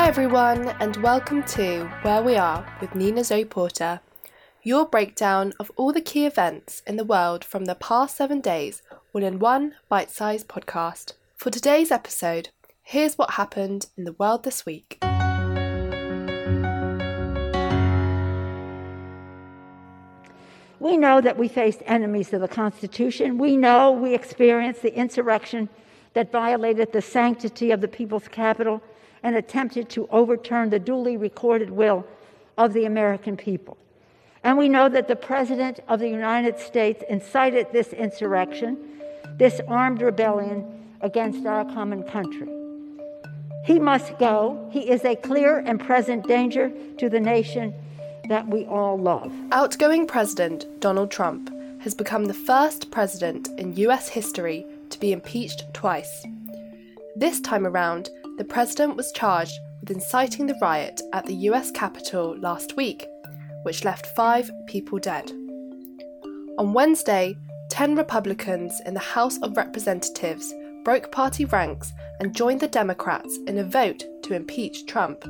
Hi everyone, and welcome to Where We Are with Nina Zoe Porter, your breakdown of all the key events in the world from the past seven days, all in one bite sized podcast. For today's episode, here's what happened in the world this week. We know that we faced enemies of the Constitution. We know we experienced the insurrection that violated the sanctity of the people's Capitol and attempted to overturn the duly recorded will of the American people. And we know that the President of the United States incited this insurrection, this armed rebellion against our common country. He must go. He is a clear and present danger to the nation that we all love. Outgoing President Donald Trump has become the first president in US history to be impeached twice. This time around, the president was charged with inciting the riot at the US Capitol last week, which left five people dead. On Wednesday, 10 Republicans in the House of Representatives broke party ranks and joined the Democrats in a vote to impeach Trump.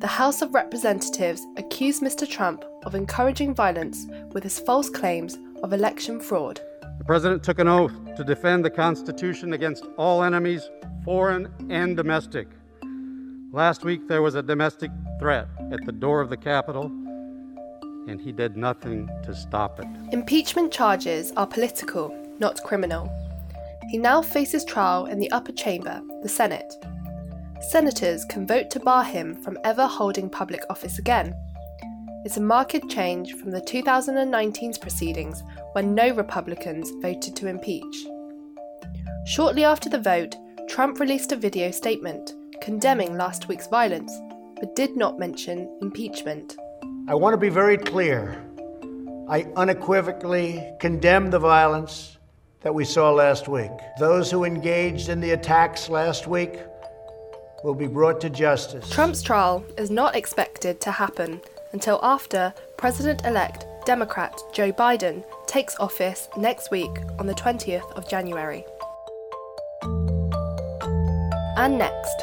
The House of Representatives accused Mr. Trump of encouraging violence with his false claims of election fraud. The President took an oath to defend the Constitution against all enemies, foreign and domestic. Last week there was a domestic threat at the door of the Capitol, and he did nothing to stop it. Impeachment charges are political, not criminal. He now faces trial in the upper chamber, the Senate. Senators can vote to bar him from ever holding public office again. It's a marked change from the 2019's proceedings when no Republicans voted to impeach. Shortly after the vote, Trump released a video statement condemning last week's violence, but did not mention impeachment. I want to be very clear. I unequivocally condemn the violence that we saw last week. Those who engaged in the attacks last week will be brought to justice. Trump's trial is not expected to happen until after President elect Democrat Joe Biden takes office next week on the 20th of January. And next.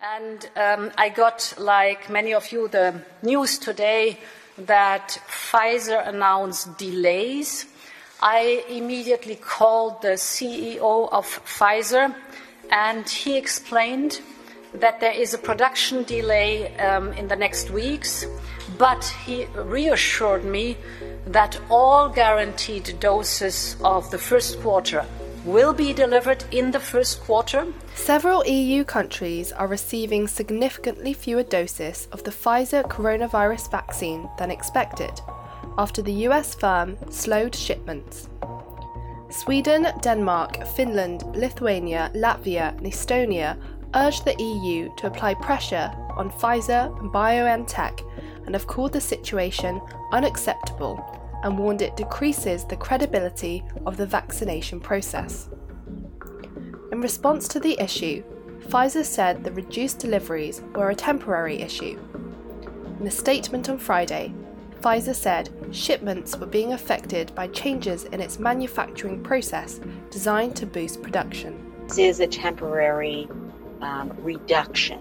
And um, I got, like many of you, the news today that Pfizer announced delays. I immediately called the CEO of Pfizer, and he explained that there is a production delay um, in the next weeks, but he reassured me that all guaranteed doses of the first quarter will be delivered in the first quarter. Several EU countries are receiving significantly fewer doses of the Pfizer coronavirus vaccine than expected after the US firm slowed shipments. Sweden, Denmark, Finland, Lithuania, Latvia, and Estonia urged the EU to apply pressure on Pfizer and BioNTech and have called the situation unacceptable and warned it decreases the credibility of the vaccination process. In response to the issue, Pfizer said the reduced deliveries were a temporary issue. In a statement on Friday, Pfizer said shipments were being affected by changes in its manufacturing process designed to boost production. This is a temporary um, reduction.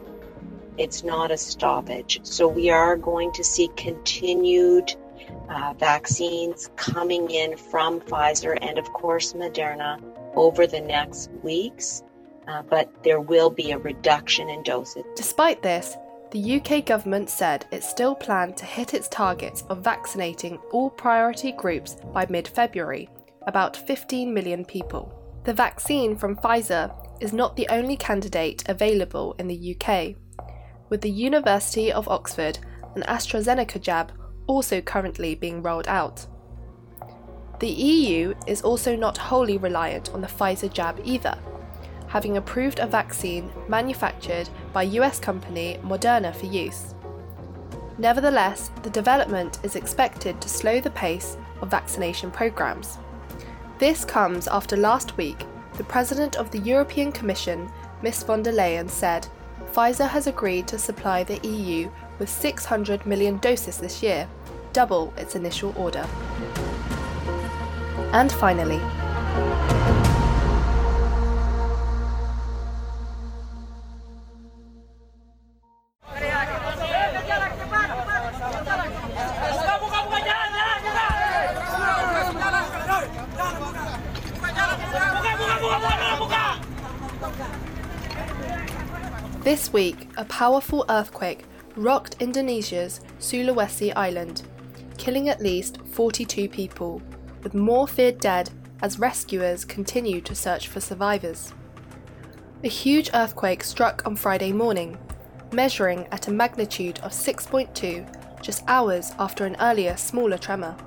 It's not a stoppage. So we are going to see continued uh, vaccines coming in from Pfizer and, of course, Moderna over the next weeks, uh, but there will be a reduction in doses. Despite this, the UK government said it still planned to hit its targets of vaccinating all priority groups by mid February, about 15 million people. The vaccine from Pfizer is not the only candidate available in the UK, with the University of Oxford and AstraZeneca jab also currently being rolled out. The EU is also not wholly reliant on the Pfizer jab either, having approved a vaccine manufactured by US company Moderna for use. Nevertheless, the development is expected to slow the pace of vaccination programs. This comes after last week, the President of the European Commission, Ms von der Leyen, said Pfizer has agreed to supply the EU with 600 million doses this year, double its initial order. And finally, This week, a powerful earthquake rocked Indonesia's Sulawesi island, killing at least 42 people, with more feared dead as rescuers continue to search for survivors. A huge earthquake struck on Friday morning, measuring at a magnitude of 6.2 just hours after an earlier smaller tremor.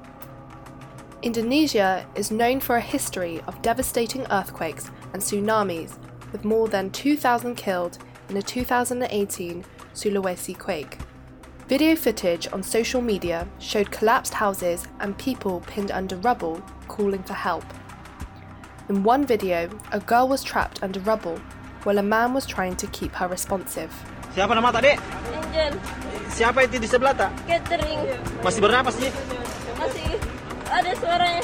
Indonesia is known for a history of devastating earthquakes and tsunamis, with more than 2,000 killed in a 2018 Sulawesi quake. Video footage on social media showed collapsed houses and people pinned under rubble calling for help. In one video, a girl was trapped under rubble while a man was trying to keep her responsive. Siapa nama tak, Dek? Angel. Siapa itu di sebelah tak? Catering. Masih bernapas, Ji? Masih ada suaranya.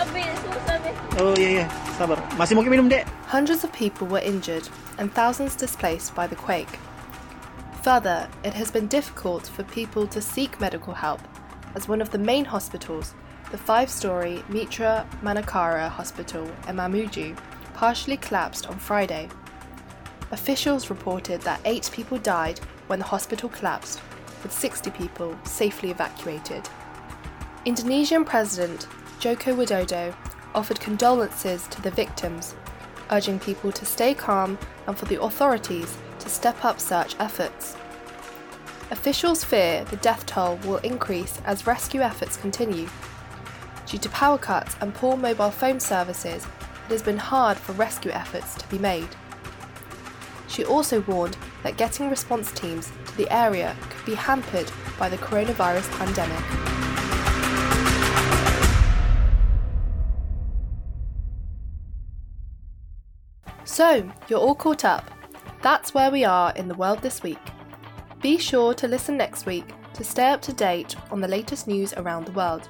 Tapi susah deh. Oh iya iya, sabar. Masih mungkin minum, Dek? Hundreds of people were injured and thousands displaced by the quake. Further, it has been difficult for people to seek medical help, as one of the main hospitals, the five story Mitra Manakara Hospital in Mamuju, partially collapsed on Friday. Officials reported that eight people died when the hospital collapsed, with 60 people safely evacuated. Indonesian President Joko Widodo offered condolences to the victims, urging people to stay calm and for the authorities to step up search efforts. Officials fear the death toll will increase as rescue efforts continue. Due to power cuts and poor mobile phone services, it has been hard for rescue efforts to be made. She also warned that getting response teams to the area could be hampered by the coronavirus pandemic. So, you're all caught up. That's where we are in the world this week. Be sure to listen next week to stay up to date on the latest news around the world.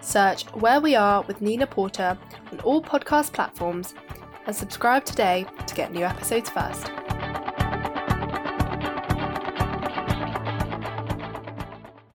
Search Where We Are with Nina Porter on all podcast platforms and subscribe today to get new episodes first.